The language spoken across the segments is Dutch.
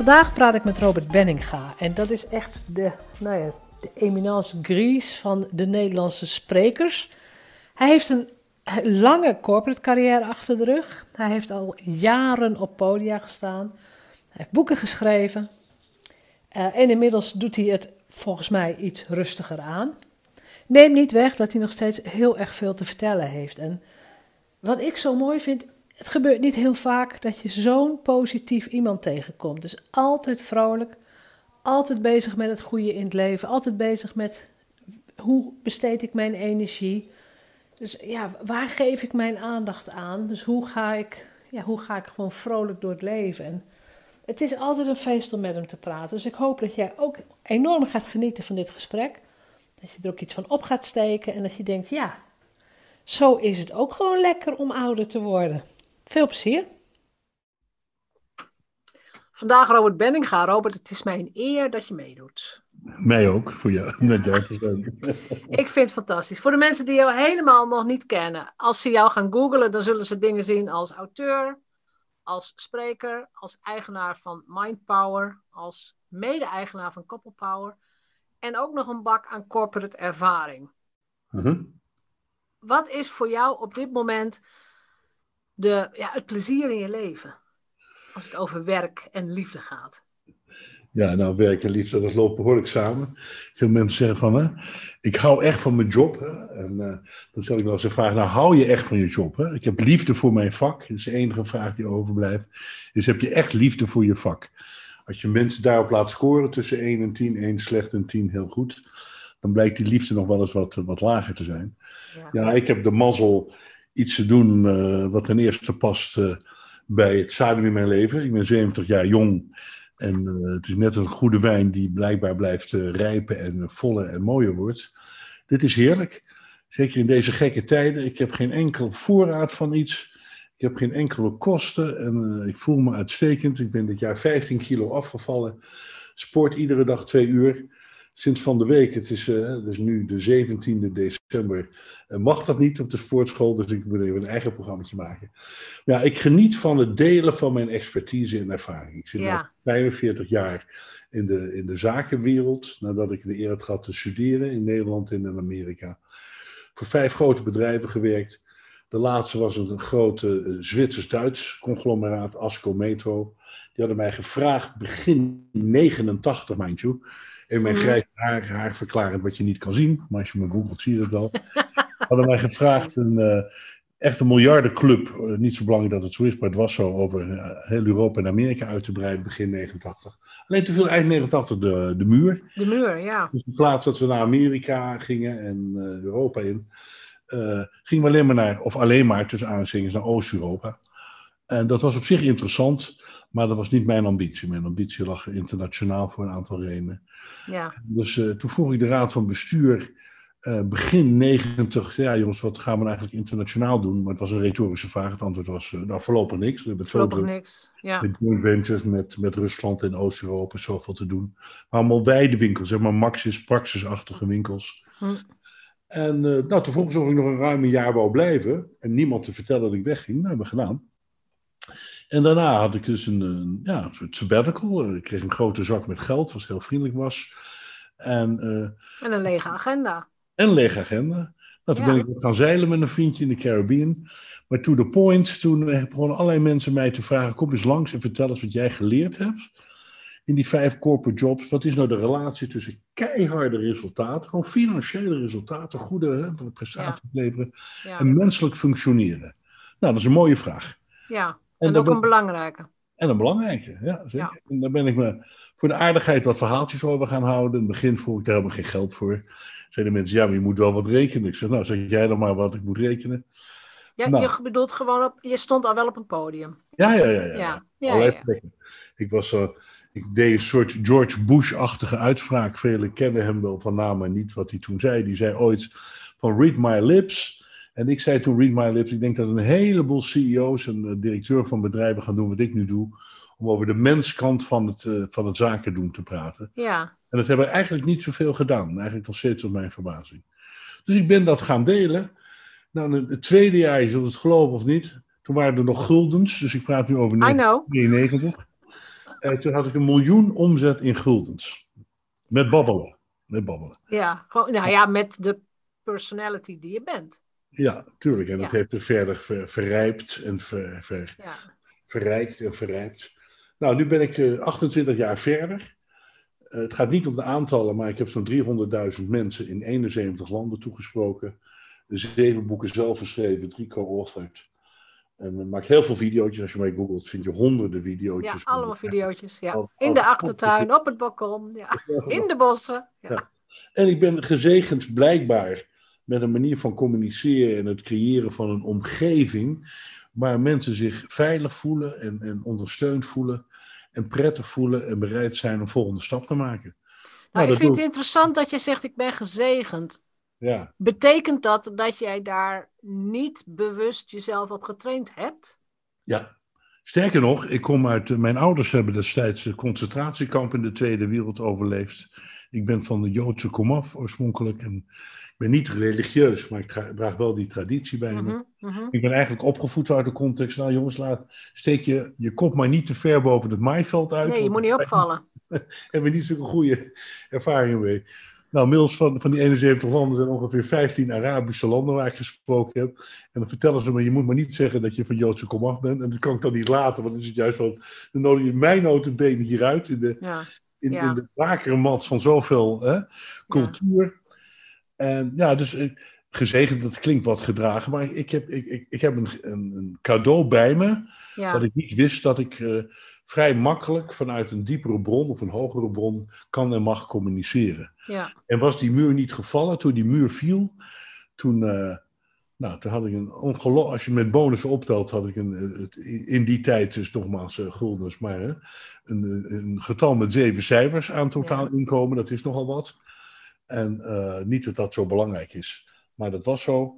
Vandaag praat ik met Robert Benninga en dat is echt de, nou ja, de eminence grise van de Nederlandse sprekers. Hij heeft een lange corporate carrière achter de rug. Hij heeft al jaren op podia gestaan. Hij heeft boeken geschreven. Uh, en inmiddels doet hij het volgens mij iets rustiger aan. Neem niet weg dat hij nog steeds heel erg veel te vertellen heeft. En wat ik zo mooi vind, het gebeurt niet heel vaak dat je zo'n positief iemand tegenkomt. Dus altijd vrolijk, altijd bezig met het goede in het leven, altijd bezig met hoe besteed ik mijn energie. Dus ja, waar geef ik mijn aandacht aan? Dus hoe ga ik, ja, hoe ga ik gewoon vrolijk door het leven? En het is altijd een feest om met hem te praten. Dus ik hoop dat jij ook enorm gaat genieten van dit gesprek. Dat je er ook iets van op gaat steken en dat je denkt, ja, zo is het ook gewoon lekker om ouder te worden. Veel plezier. Vandaag Robert Benninga. Robert, het is mij een eer dat je meedoet. Mij ook, voor jou. Met jou Ik vind het fantastisch. Voor de mensen die jou helemaal nog niet kennen, als ze jou gaan googlen, dan zullen ze dingen zien als auteur, als spreker, als eigenaar van Mindpower, als mede-eigenaar van Couple Power en ook nog een bak aan corporate ervaring. Uh Wat is voor jou op dit moment de, ja, het plezier in je leven. Als het over werk en liefde gaat. Ja, nou, werk en liefde, dat loopt behoorlijk samen. Veel mensen zeggen van, hè, ik hou echt van mijn job. Hè? En uh, dan stel ik wel eens de vraag, nou, hou je echt van je job? Hè? Ik heb liefde voor mijn vak. Dat is de enige vraag die overblijft. Dus heb je echt liefde voor je vak? Als je mensen daarop laat scoren tussen 1 en 10, 1 slecht en 10 heel goed, dan blijkt die liefde nog wel eens wat, wat lager te zijn. Ja. ja, ik heb de mazzel iets te doen uh, wat ten eerste past uh, bij het stadium in mijn leven. Ik ben 70 jaar jong en uh, het is net een goede wijn die blijkbaar blijft rijpen en voller en mooier wordt. Dit is heerlijk. Zeker in deze gekke tijden. Ik heb geen enkel voorraad van iets. Ik heb geen enkele kosten en ik voel me uitstekend. Ik ben dit jaar 15 kilo afgevallen. Sport iedere dag twee uur sinds van de week, het is, uh, dus nu de 17e december, uh, mag dat niet op de sportschool. Dus ik moet even een eigen programma maken. Ja, ik geniet van het delen van mijn expertise en ervaring. Ik zit al 45 jaar in de, in de zakenwereld, nadat ik de eer had gehad te studeren in Nederland en in Amerika. Voor vijf grote bedrijven gewerkt. De laatste was een grote uh, Zwitsers-Duits conglomeraat, Asco Metro. Die hadden mij gevraagd, begin 89, mind you in mijn mm. grijze haar, haar verklarend wat je niet kan zien. Maar als je me googelt, zie je het wel. hadden mij gevraagd een uh, echt een miljardenclub. Uh, niet zo belangrijk dat het zo is, maar het was zo over uh, heel Europa en Amerika uit te breiden begin 89. Alleen te veel eind 89 de, de muur. De muur, ja. Dus in plaats dat we naar Amerika gingen en Europa in, gingen we alleen maar naar, of alleen maar tussen aanhalingstekens, naar Oost-Europa. En dat was op zich interessant. Maar dat was niet mijn ambitie. Mijn ambitie lag internationaal voor een aantal redenen. Ja. Dus uh, toen vroeg ik de raad van bestuur uh, begin 90. Ja, jongens, wat gaan we eigenlijk internationaal doen? Maar het was een retorische vraag. Het antwoord was: uh, nou, voorlopig niks. We hebben voorlopig niks. Ja. Met joint ventures met, met Rusland en Oost-Europa zoveel te doen. Maar allemaal wijde winkels, zeg maar Maxis, Praxis-achtige winkels. Hm. En nou, toen vroeg ze of ik nog een ruim een jaar wou blijven. En niemand te vertellen dat ik wegging. Nou, hebben we gedaan. En daarna had ik dus een, ja, een soort sabbatical. Ik kreeg een grote zak met geld, wat heel vriendelijk was. En, uh, en een lege agenda. En een lege agenda. Nou, toen ben ik gaan zeilen met een vriendje in de Caribbean. Maar to the point, toen begonnen allerlei mensen mij te vragen: kom eens langs en vertel eens wat jij geleerd hebt. in die vijf corporate jobs, wat is nou de relatie tussen keiharde resultaten, gewoon financiële resultaten, goede hè, prestaties leveren Ja. en menselijk functioneren? Nou, dat is een mooie vraag. ja. En ook een belangrijke. En een belangrijke, ja, zeker. Ja. En daar ben ik me voor de aardigheid wat verhaaltjes over gaan houden. In het begin vroeg ik daar helemaal geen geld voor. Zeiden mensen, ja, maar je moet wel wat rekenen. Ik zeg, nou, zeg jij dan maar wat ik moet rekenen. Ja, Nou. Je bedoelt gewoon op, je stond al wel op een podium. Ja, ja, ja. ja. Ja, ja, ja. Allerlei ja. plekken. Ik, was, eh, ik deed een soort George Bush-achtige uitspraak. Velen kennen hem wel van naam, maar niet wat hij toen zei. Die zei ooit van read my lips. En ik zei toen read my lips. Ik denk dat een heleboel CEO's en eh, directeur van bedrijven gaan doen wat ik nu doe. Om over de menskant van het, eh, van het zaken doen te praten. Ja, En dat hebben we eigenlijk niet zoveel gedaan. Eigenlijk nog steeds tot mijn verbazing. Dus ik ben dat gaan delen. Nou, het tweede jaar, je zult het geloven of niet. Toen waren er nog guldens. Dus ik praat nu over I know. 1993. Eh, toen had ik een miljoen omzet in guldens. Met babbelen. Met babbelen. Ja, gewoon, nou ja, met de personality die je bent. Ja, tuurlijk. En dat heeft er verder ver- verrijpt en ver- ver- verrijkt en verrijpt. Nou, nu ben ik eh, 28 jaar verder. Eh, het gaat niet om de aantallen, maar ik heb zo'n 300.000 mensen in 71 landen toegesproken. Zeven boeken zelf geschreven, drie co-authored. En ik maak heel veel video's. Als je mij googelt, vind je honderden video's. ja allemaal video's. Ja. In de achtertuin, op het balkon, ja. in de bossen. Ja. En ik ben gezegend blijkbaar met een manier van communiceren en het creëren van een omgeving waar mensen zich veilig voelen en, en ondersteund voelen en prettig voelen en bereid zijn om volgende stap te maken. Nou, ik dat vind het interessant dat je zegt, ik ben gezegend. Ja, Betekent dat dat jij daar niet bewust jezelf op getraind hebt? ja. Sterker nog, ik kom uit. Mijn ouders hebben destijds een concentratiekamp in de Tweede Wereld overleefd. Ik ben van de Joodse komaf oorspronkelijk. En ik ben niet religieus, maar ik dra- draag wel die traditie bij me. Mhm, mhm. Ik ben eigenlijk opgevoed uit de context. Nou jongens, laat, steek je je kop maar niet te ver boven het maaiveld uit. Nee, je moet niet opvallen. hebben we niet zulke goede ervaringen mee. Nou, inmiddels van, van die 71 landen zijn ongeveer 15 Arabische landen waar ik gesproken heb. En dan vertellen ze me, je moet maar niet zeggen dat je van Joodse komaf bent. En dat kan ik dan niet laten, want dan is het juist van, dan nodig je mij notenbenen hieruit in de, Ja. In, Ja. in de bakermat van zoveel hè, cultuur. En ja, dus ik, gezegend, dat klinkt wat gedragen, maar ik heb, ik, ik, ik heb een, een, een cadeau bij me, Ja. dat ik niet wist dat ik eh, vrij makkelijk vanuit een diepere bron of een hogere bron kan en mag communiceren. ja. En was die muur niet gevallen toen die muur viel, toen, eh, nou, toen had ik een ongelofelijk, als je met bonussen optelt, had ik een, eh, in die tijd, dus nogmaals uh, guldens, maar hè, een, een getal met zeven cijfers aan totaal Ja. inkomen, dat is nogal wat. En eh, niet dat dat zo belangrijk is, maar dat was zo.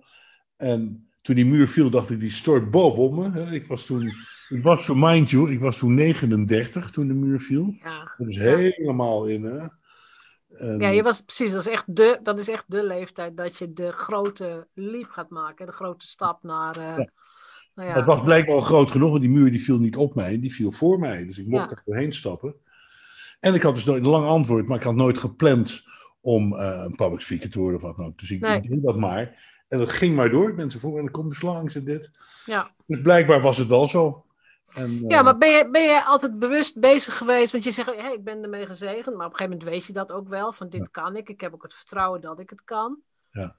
En toen die muur viel, dacht ik, die stort bovenop me. hè. Ik was toen, ik was mind you, ik was toen 39 toen de muur viel. Ja. Dat is helemaal in, hè. Ja, je was precies, dat is, echt de, dat is echt de leeftijd dat je de grote lief gaat maken, de grote stap naar. Ja. nou ja. Het was blijkbaar al groot genoeg, want die muur die viel niet op mij, die viel voor mij. Dus ik mocht Ja. er doorheen stappen. En ik had dus nooit een lang antwoord, maar ik had nooit gepland om eh, een public speaker te worden of wat dan ook. Dus ik, Nee. ik deed dat maar. En dat ging maar door, mensen voor, en dan komt dus langs en dit. ja. Dus blijkbaar was het wel zo. En, eh, ja, maar ben je, ben je altijd bewust bezig geweest? Want je zegt, hey, ik ben ermee gezegend, maar op een gegeven moment weet je dat ook wel, van dit kan ik, ik heb ook het vertrouwen dat ik het kan. Ja.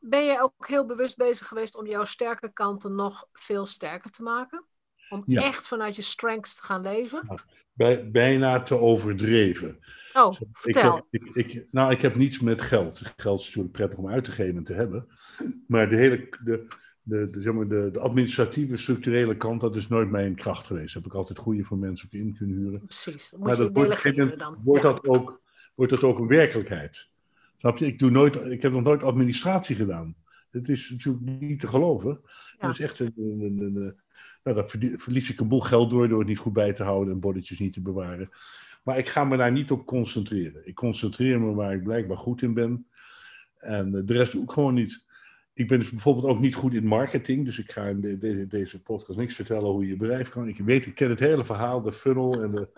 Ben je ook heel bewust bezig geweest om jouw sterke kanten nog veel sterker te maken? Om Ja. echt vanuit je strengths te gaan leven? bij, bijna te overdreven. Oh, Ik vertel. heb, ik, ik, nou, ik heb niets met geld. Geld is natuurlijk prettig om uit te geven en te hebben. Maar de hele de, de, de, zeg maar de, de administratieve, structurele kant, dat is nooit mijn kracht geweest. Daar heb ik altijd goede voor mensen ook in kunnen huren. Precies, Maar moet je dat wordt, moment dan. wordt, Ja. dat ook, wordt dat ook een werkelijkheid. Snap je? Ik, doe nooit, ik heb nog nooit administratie gedaan. Dat is natuurlijk niet te geloven. Dat is echt een. een, een, een- nou, daar verlies ik een boel geld door, door het niet goed bij te houden en bordetjes niet te bewaren. Maar ik ga me daar niet op concentreren. Ik concentreer me waar ik blijkbaar goed in ben. En eh, de rest doe ik gewoon niet. Ik ben dus bijvoorbeeld ook niet goed in marketing. Dus ik ga in de- deze, deze podcast niks vertellen hoe je je bedrijf kan. Ik weet, ik ken het hele verhaal, de funnel en de.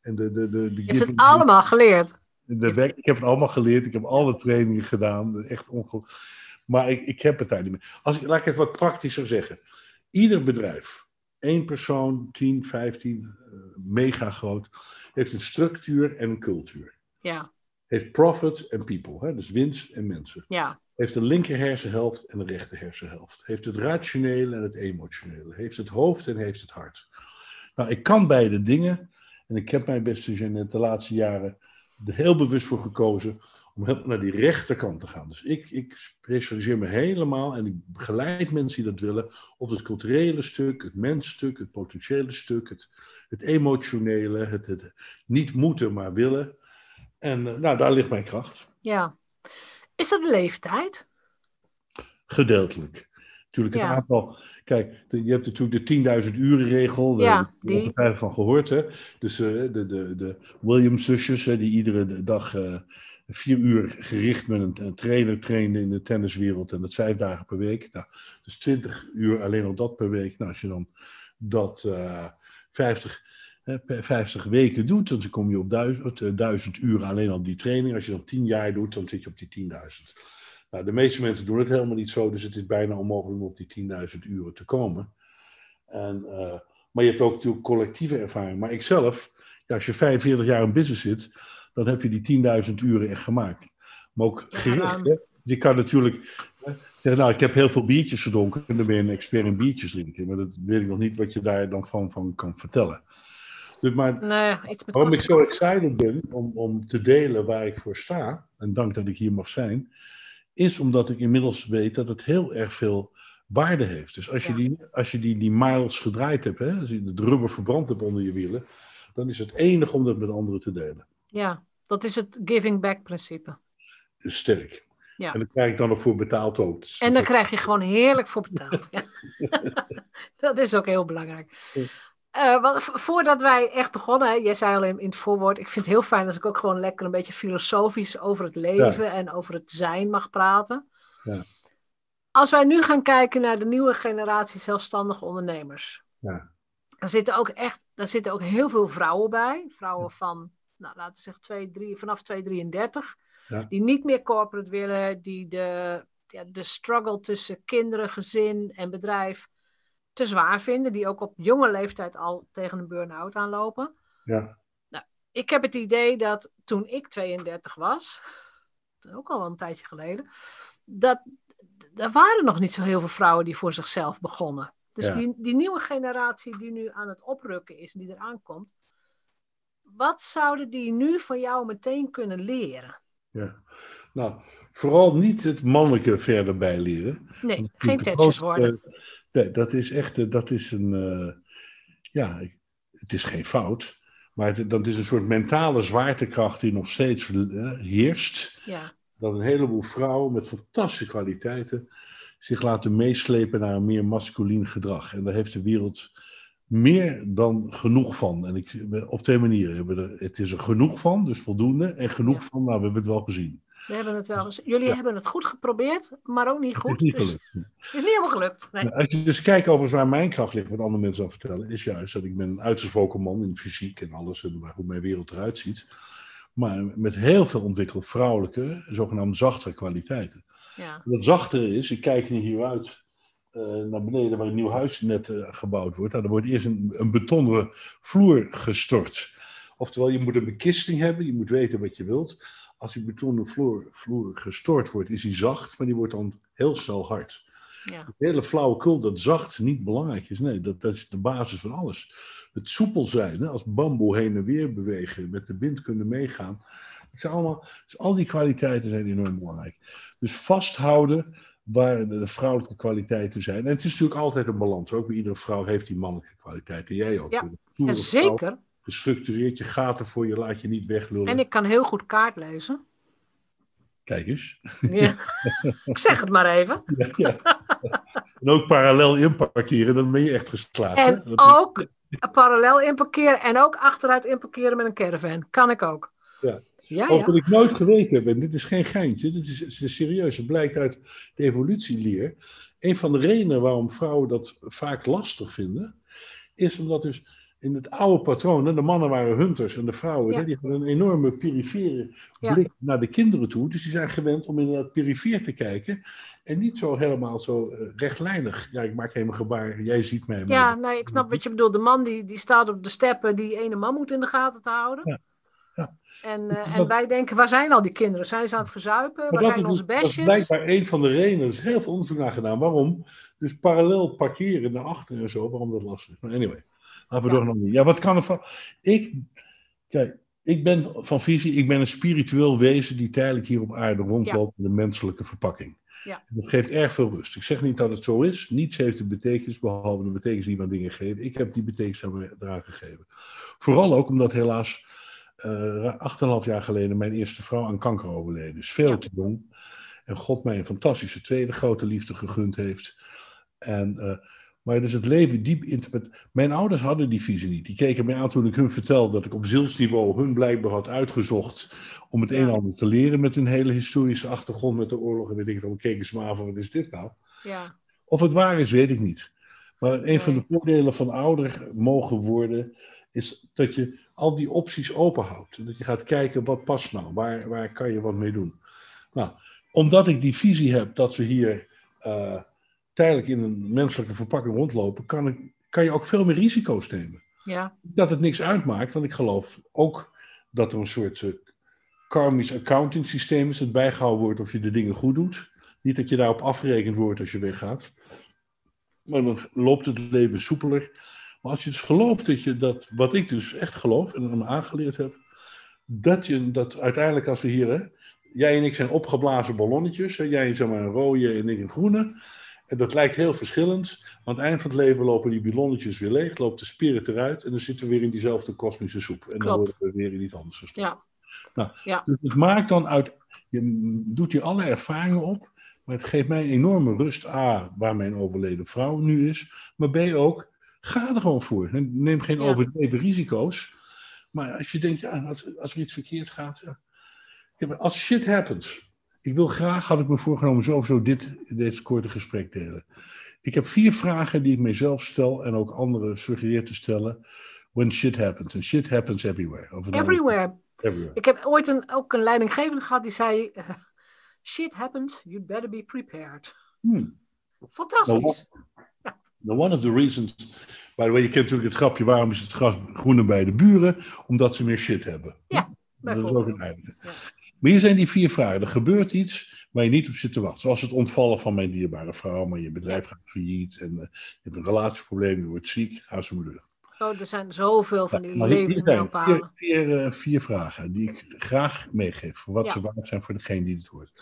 En de, de, de, de Je hebt het allemaal geleerd. de werk, ik heb het allemaal geleerd. Ik heb alle trainingen gedaan. Echt ongelooflijk. Maar ik, ik heb het daar niet meer. Als ik, laat ik het wat praktischer zeggen. Ieder bedrijf, één persoon, 10, 15, uh, mega groot, heeft een structuur en een cultuur. Ja, Heeft profit en people, hè? dus winst en mensen. ja, Heeft een linker hersenhelft en een rechter hersenhelft. Heeft het rationele en het emotionele. Heeft het hoofd en heeft het hart. Nou, ik kan beide dingen. En ik heb mijn beste Jeannette de laatste jaren er heel bewust voor gekozen om naar die rechterkant te gaan. Dus ik, ik specialiseer me helemaal en ik begeleid mensen die dat willen op het culturele stuk, het mensstuk, het potentiële stuk, het, het emotionele, het, het niet moeten maar willen. En eh, nou, daar ligt mijn kracht. ja. Is dat de leeftijd? Gedeeltelijk. Natuurlijk het Ja. aantal. Kijk, de- je hebt natuurlijk de 10.000 uren regel. Ja, Daar heb je die- ongetwijfeld van gehoord. Hè? Dus eh, de, de, de Williams-zusjes, hè, die iedere dag eh, vier uur gericht met een, een trainer trainden in de tenniswereld. En dat vijf dagen per week. Nou, dus 20 uur alleen op dat per week. Nou, als je dan dat eh 50, hè, per 50 weken doet, dan kom je op 1000, eh, 1000 uur alleen al die training. Als je dan 10 jaar doet, dan zit je op die 10.000. Nou, de meeste mensen doen het helemaal niet zo, dus het is bijna onmogelijk om op die 10.000 uren te komen. En, eh, maar je hebt ook natuurlijk collectieve ervaring. Maar ik zelf, ja, als je 45 jaar in business zit, dan heb je die 10.000 uren echt gemaakt. Maar ook gericht. Hè? Je kan natuurlijk zeggen, nou, ik heb heel veel biertjes gedronken. En dan ben je een expert in biertjes drinken. Maar dat weet ik nog niet wat je daar dan van, van kan vertellen. Dus maar Nee, iets met Waarom ik zo excited ben om, om te delen waar ik voor sta, en dank dat ik hier mag zijn, is omdat ik inmiddels weet dat het heel erg veel waarde heeft. Dus als je, Ja. die, als je die, die miles gedraaid hebt, hè, als je het rubber verbrand hebt onder je wielen, dan is het enig om dat met anderen te delen. Ja, dat is het giving back principe. Sterk. Ja. En daar krijg ik dan nog voor betaald ook. Dus En daar krijg je gewoon heerlijk voor betaald. Ja. dat is ook heel belangrijk. Eh, want voordat wij echt begonnen, hè, jij zei al in, in het voorwoord, ik vind het heel fijn als ik ook gewoon lekker een beetje filosofisch over het leven en over het zijn mag praten. Ja. Als wij nu gaan kijken naar de nieuwe generatie zelfstandige ondernemers, Ja. er zitten ook echt, daar zitten ook heel veel vrouwen bij. Vrouwen van, nou, laten we zeggen, 2, 3, vanaf 233. Ja. Die niet meer corporate willen, die de, ja, de struggle tussen kinderen, gezin en bedrijf te zwaar vinden. Die ook op jonge leeftijd al tegen een burn-out aanlopen. Ja. Ik heb het idee dat toen ik 32 was, ook al een tijdje geleden, dat er waren nog niet zo heel veel vrouwen die voor zichzelf begonnen. Dus Ja. die, die nieuwe generatie die nu aan het oprukken is, die eraan komt, wat zouden die nu van jou meteen kunnen leren? ja. Nou, vooral niet het mannelijke verder bijleren. Nee, geen tetjes worden. Nee, dat is echt, eh, dat is een, eh, ja, het is geen fout, maar het, dat is een soort mentale zwaartekracht die nog steeds eh, heerst. Ja, Dat een heleboel vrouwen met fantastische kwaliteiten zich laten meeslepen naar een meer masculien gedrag. En daar heeft de wereld meer dan genoeg van. En ik, op twee manieren. er, het is er genoeg van, dus voldoende. En genoeg Ja. van, nou, we hebben het wel gezien. We hebben het wel eens. Jullie Ja. hebben het goed geprobeerd, maar ook niet Het goed. is niet dus gelukt. het is niet helemaal gelukt. Nee. Nou, Als je dus kijkt overigens waar mijn kracht ligt, wat andere mensen al vertellen, is juist dat ik ben een uitgesproken man in fysiek en alles en waar- hoe mijn wereld eruit ziet. Maar met heel veel ontwikkeld vrouwelijke, zogenaamde zachtere kwaliteiten. Ja, En dat zachtere is, ik kijk nu hieruit eh, naar beneden waar een nieuw huis net eh, gebouwd wordt. Nou, er wordt eerst een, een betonnen vloer gestort. Oftewel, je moet een bekisting hebben, je moet weten wat je wilt. Als die betonnen vloer, vloer gestort wordt, is die zacht, maar die wordt dan heel snel hard. ja, Het hele flauwekul dat zacht niet belangrijk is. Nee, dat, dat is de basis van alles. Het soepel zijn, hè, als bamboe heen en weer bewegen, met de wind kunnen meegaan. Het zijn allemaal, dus al die kwaliteiten zijn enorm belangrijk. Dus vasthouden waar de, de vrouwelijke kwaliteiten zijn. En het is natuurlijk altijd een balans. Ook bij iedere vrouw heeft die mannelijke kwaliteiten. Jij ook. Ja, ja zeker. Gestructureerd, je gaten voor je, laat je niet weglullen. En ik kan heel goed kaart lezen. Kijk eens. Ja. ik zeg het maar even. Ja, ja. En ook parallel inparkeren, dan ben je echt geslaagd. hè? En Dat is- ook parallel inparkeren en ook achteruit inparkeren met een caravan. Kan ik ook. Ja. Ja, Of wat ik nooit geweten heb, en dit is geen geintje, dit is, is serieus, het blijkt uit de evolutieleer. Een van de redenen waarom vrouwen dat vaak lastig vinden, is omdat dus in het oude patroon, hè, de mannen waren hunters en de vrouwen, Ja. hè, die hadden een enorme perifere Ja. blik naar de kinderen toe. Dus die zijn gewend om inderdaad perifeer te kijken. En niet zo helemaal zo eh, rechtlijnig. Ja, ik maak helemaal gebaar, jij ziet mij. maar- Ja, nee, ik snap wat je bedoelt. De man die, die staat op de steppen die ene man moet in de gaten te houden. Ja, ja. En, eh, en Dat- wij denken, waar zijn al die kinderen? Zijn ze aan het verzuipen? Waar zijn is, onze dat is besjes? blijkbaar een van de redenen. Er is heel veel onderzoek naar gedaan. Waarom? Dus parallel parkeren naar achter en zo. Waarom dat lastig is. Maar anyway, we Ja. door naar Ja, wat kan er van... Ik, kijk, ik ben van visie, ik ben een spiritueel wezen die tijdelijk hier op aarde rondloopt in de menselijke verpakking. Ja. Dat geeft erg veel rust. Ik zeg niet dat het zo is. Niets heeft een betekenis, behalve de betekenis die we aan dingen geven. Ik heb die betekenis aan me- eraan gegeven. Vooral ook omdat helaas eh 8,5 jaar geleden mijn eerste vrouw aan kanker overleden is. Veel Ja. te jong. En God mij een fantastische tweede grote liefde gegund heeft. En, eh, maar dus het leven diep interpret. Mijn ouders hadden die visie niet. Die keken mij aan toen ik hun vertelde dat ik op zielsniveau hun blijkbaar had uitgezocht om het Ja. een en ander te leren met hun hele historische achtergrond met de oorlog. En weet ik, dan keken ze me aan van wat is dit nou? Ja, Of het waar is, weet ik niet. Maar een van de voordelen van ouder mogen worden, is dat je al die opties openhoudt. En Dat je gaat kijken, wat past nou? Waar, waar kan je wat mee doen? Nou, omdat ik die visie heb dat we hier eh, tijdelijk in een menselijke verpakking rondlopen, kan, ik, kan je ook veel meer risico's nemen. ja, Dat het niks uitmaakt, want ik geloof ook dat er een soort eh, karmisch accounting systeem is, dat bijgehouden wordt of je de dingen goed doet. Niet dat je daarop afgerekend wordt als je weggaat. Maar dan loopt het leven soepeler. Maar als je dus gelooft dat je dat, wat ik dus echt geloof en me aangeleerd heb, dat je dat uiteindelijk als we hier, hè, jij en ik zijn opgeblazen ballonnetjes, hè, jij zeg maar een rode en ik een groene. En dat lijkt heel verschillend. Maar aan het eind van het leven lopen die ballonnetjes weer leeg, loopt de spirit eruit en dan zitten we weer in diezelfde kosmische soep. En dan worden we weer in iets anders gestopt. ja, Dus het maakt dan uit, je doet hier alle ervaringen op, maar het geeft mij enorme rust. A, waar mijn overleden vrouw nu is, maar B ook, ga er gewoon voor. Neem geen Ja. overdreven risico's. Maar als je denkt, ja, als, als er iets verkeerd gaat. Ja. Als shit happens. Ik wil graag, had ik me voorgenomen, sowieso dit, dit korte gesprek delen. Ik heb vier vragen die ik mezelf stel en ook anderen suggereer te stellen. When shit happens. And shit happens everywhere. Of nou- everywhere. everywhere. Ik heb ooit een, ook een leidinggevende gehad die zei, shit happens, you better be prepared. Hmm. Fantastisch. Nou, one of the reasons, by the way, je kent natuurlijk het grapje, waarom is het gras groener bij de buren? Omdat ze meer shit hebben. Ja, dat is ook een einde. Ja. Maar hier zijn die vier vragen. Er gebeurt iets waar je niet op zit te wachten. Zoals het ontvallen van mijn dierbare vrouw, maar je bedrijf gaat failliet en eh, je hebt een relatieprobleem, je wordt ziek, ga ze maar door. Oh, er zijn zoveel van die levende zijn vier, vier, eh, vier vragen die ik graag meegeef, voor wat Ja. ze waard zijn voor degene die het hoort.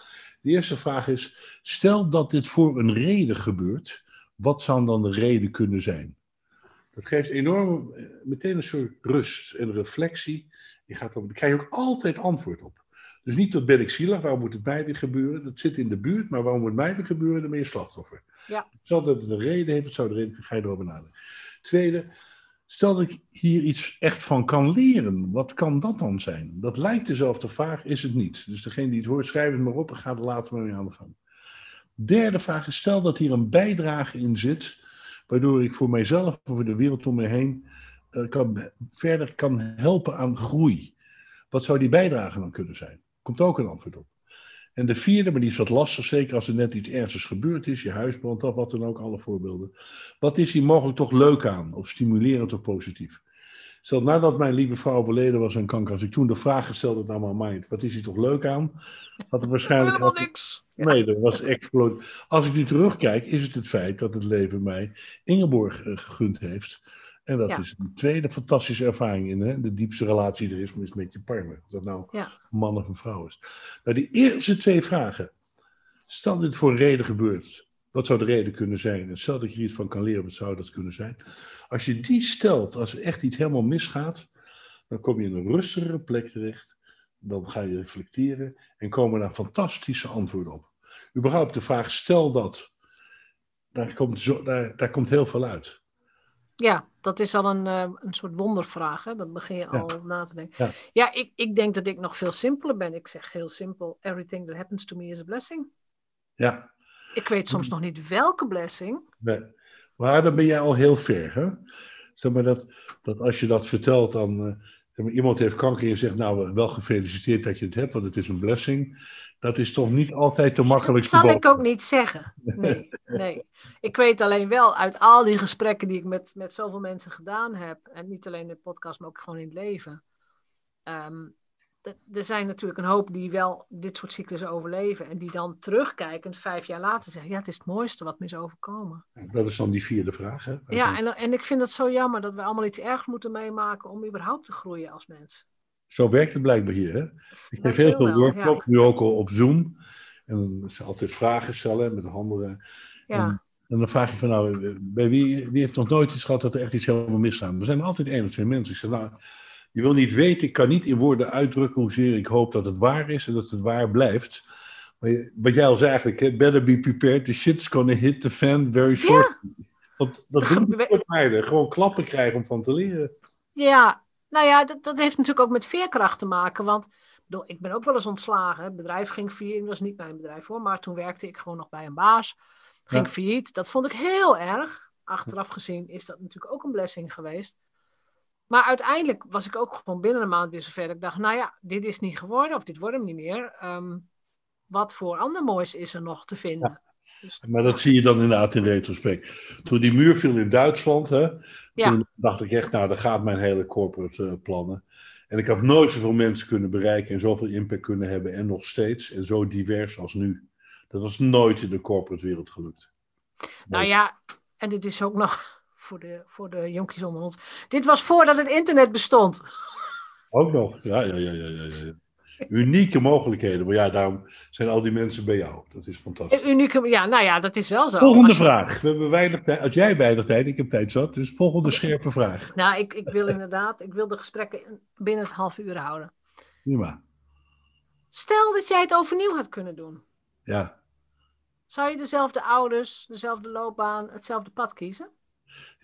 De eerste vraag is, stel dat dit voor een reden gebeurt, wat zou dan de reden kunnen zijn? Dat geeft enorm, eh, meteen een soort rust en reflectie. Je gaat op, daar krijg je ook altijd antwoord op. Dus niet wat ben ik zielig, waarom moet het mij weer gebeuren? Dat zit in de buurt, maar waarom moet het mij weer gebeuren? Dan ben je slachtoffer. Ja. Stel dat het een reden heeft, het zou reden, ga je erover nadenken. Tweede, stel dat ik hier iets echt van kan leren. Wat kan dat dan zijn? Dat lijkt dezelfde vraag, is het niet. Dus degene die het hoort, schrijf het maar op en ga er later mee aan de gang. Derde vraag is, stel dat hier een bijdrage in zit, waardoor ik voor mijzelf en voor de wereld om me heen eh, kan, verder kan helpen aan groei. Wat zou die bijdrage dan kunnen zijn? Komt ook een antwoord op. En de vierde, maar die is wat lastig, zeker als er net iets ernstigs gebeurd is, je huis brandt af, wat dan ook, alle voorbeelden. Wat is hier mogelijk toch leuk aan, of stimulerend of positief? Stel, nadat mijn lieve vrouw overleden was aan kanker, als ik toen de vraag gesteld had naar mijn mind, wat is hier toch leuk aan? Had er waarschijnlijk... Helemaal niks. Nee, dat was explosief. Als ik nu terugkijk, is het het feit dat het leven mij Ingeborg eh, gegund heeft. En dat Ja. is een tweede fantastische ervaring in hè? de diepste relatie die er is is met je partner. Of dat nou Ja. man of een vrouw is. Nou, die eerste twee vragen. Stel dit voor een reden gebeurt. Wat zou de reden kunnen zijn? En stel dat je er iets van kan leren, wat zou dat kunnen zijn? Als je die stelt, als er echt iets helemaal misgaat, dan kom je in een rustigere plek terecht. Dan ga je reflecteren en komen daar fantastische antwoorden op. Überhaupt de vraag, stel dat. Daar komt, zo, daar, daar komt heel veel uit. Ja, dat is al een, eh, een soort wondervraag. Hè? Dat begin je Ja. al na te denken. Ja. Ja, ik, ik denk dat ik nog veel simpeler ben. Ik zeg heel simpel: everything that happens to me is a blessing. Ja, Ik weet soms nog niet welke blessing. nee. maar dan ben jij al heel ver. Hè? zeg maar dat, dat als je dat vertelt, dan maar, iemand heeft kanker en je zegt, nou wel gefeliciteerd dat je het hebt, want het is een blessing. Dat is toch niet altijd te makkelijk. Dat zal ik ook niet zeggen. Nee, nee. Ik weet alleen wel uit al die gesprekken die ik met, met zoveel mensen gedaan heb, en niet alleen in de podcast, maar ook gewoon in het leven. Ehm, er zijn natuurlijk een hoop die wel dit soort cyclussen overleven. En die dan terugkijkend vijf jaar later zeggen: Ja, het is het mooiste wat me is overkomen. Dat is dan die vierde vraag. Hè? Ja, en, en ik vind het zo jammer dat we allemaal iets ergs moeten meemaken om überhaupt te groeien als mens. Zo werkt het blijkbaar hier. Hè? Ik heb heel veel workshops, nu ook al op Zoom. En dan is altijd vragen stellen met anderen. Ja. En, en, dan vraag je van nou, bij wie, wie heeft nog nooit iets gehad dat er echt iets helemaal misgaan? Er zijn altijd één of twee mensen. Ik zeg nou je wil niet weten, ik kan niet in woorden uitdrukken hoezeer ik hoop dat het waar is en dat het waar blijft. Maar wat jij al zei eigenlijk, better be prepared, the shit's gonna hit the fan very short. Ja. Want dat doen we op aarde, gewoon klappen krijgen om van te leren. Ja, nou ja, dat, dat heeft natuurlijk ook met veerkracht te maken, want bedoel, ik ben ook wel eens ontslagen. Het bedrijf ging failliet, dat was niet mijn bedrijf hoor, maar toen werkte ik gewoon nog bij een baas. Ging ja. failliet, dat vond ik heel erg. Achteraf gezien is dat natuurlijk ook een blessing geweest. Maar uiteindelijk was ik ook gewoon binnen een maand weer zover. Dat ik dacht, nou ja, dit is niet geworden of dit wordt hem niet meer. Ehm, wat voor ander moois is er nog te vinden? Dus, maar dat zie je dan inderdaad in retrospect. Toen die muur viel in Duitsland, hè, toen dacht ik echt, nou, daar gaat mijn hele corporate uh, plannen. En ik had nooit zoveel mensen kunnen bereiken en zoveel impact kunnen hebben en nog steeds. En zo divers als nu. Dat was nooit in de corporate wereld gelukt. Nou ja, en dit is ook nog voor de, voor de jonkies onder ons. Dit was voordat het internet bestond. Ook nog, ja, ja, ja, ja, ja. Unieke mogelijkheden. Maar ja, daarom zijn al die mensen bij jou. Dat is fantastisch. Unieke, ja, nou ja, dat is wel zo. Volgende vraag. We hebben weinig tijd. Als jij weinig tijd, ik heb tijd zat. Dus volgende scherpe vraag. Nou, ik, ik wil inderdaad, ik wil de gesprekken binnen het half uur houden. Prima. Stel dat jij het overnieuw had kunnen doen. Ja. Zou je dezelfde ouders, dezelfde loopbaan, hetzelfde pad kiezen?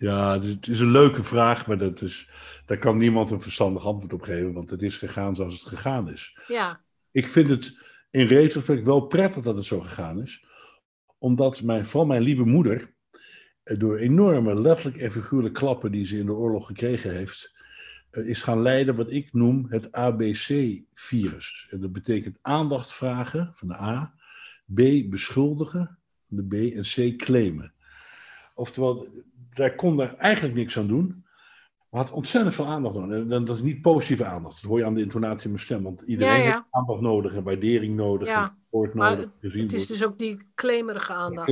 Ja, het is een leuke vraag, maar dat is, daar kan niemand een verstandig antwoord op geven, want het is gegaan zoals het gegaan is. Ja. Ik vind het in retrospect wel prettig dat het zo gegaan is, omdat mijn, vooral mijn lieve moeder, eh, door enorme letterlijk en figuurlijk klappen die ze in de oorlog gekregen heeft, eh, is gaan leiden wat ik noem het ABC-virus. En dat betekent aandacht vragen van de A, B beschuldigen van de B en C claimen. Oftewel, zij kon daar eigenlijk niks aan doen. Maar had ontzettend veel aandacht nodig. En dat is niet positieve aandacht. Dat hoor je aan de intonatie in mijn stem. Want iedereen heeft aandacht nodig en waardering nodig. Ja. En nodig. Maar het is dus ook die claimerige aandacht.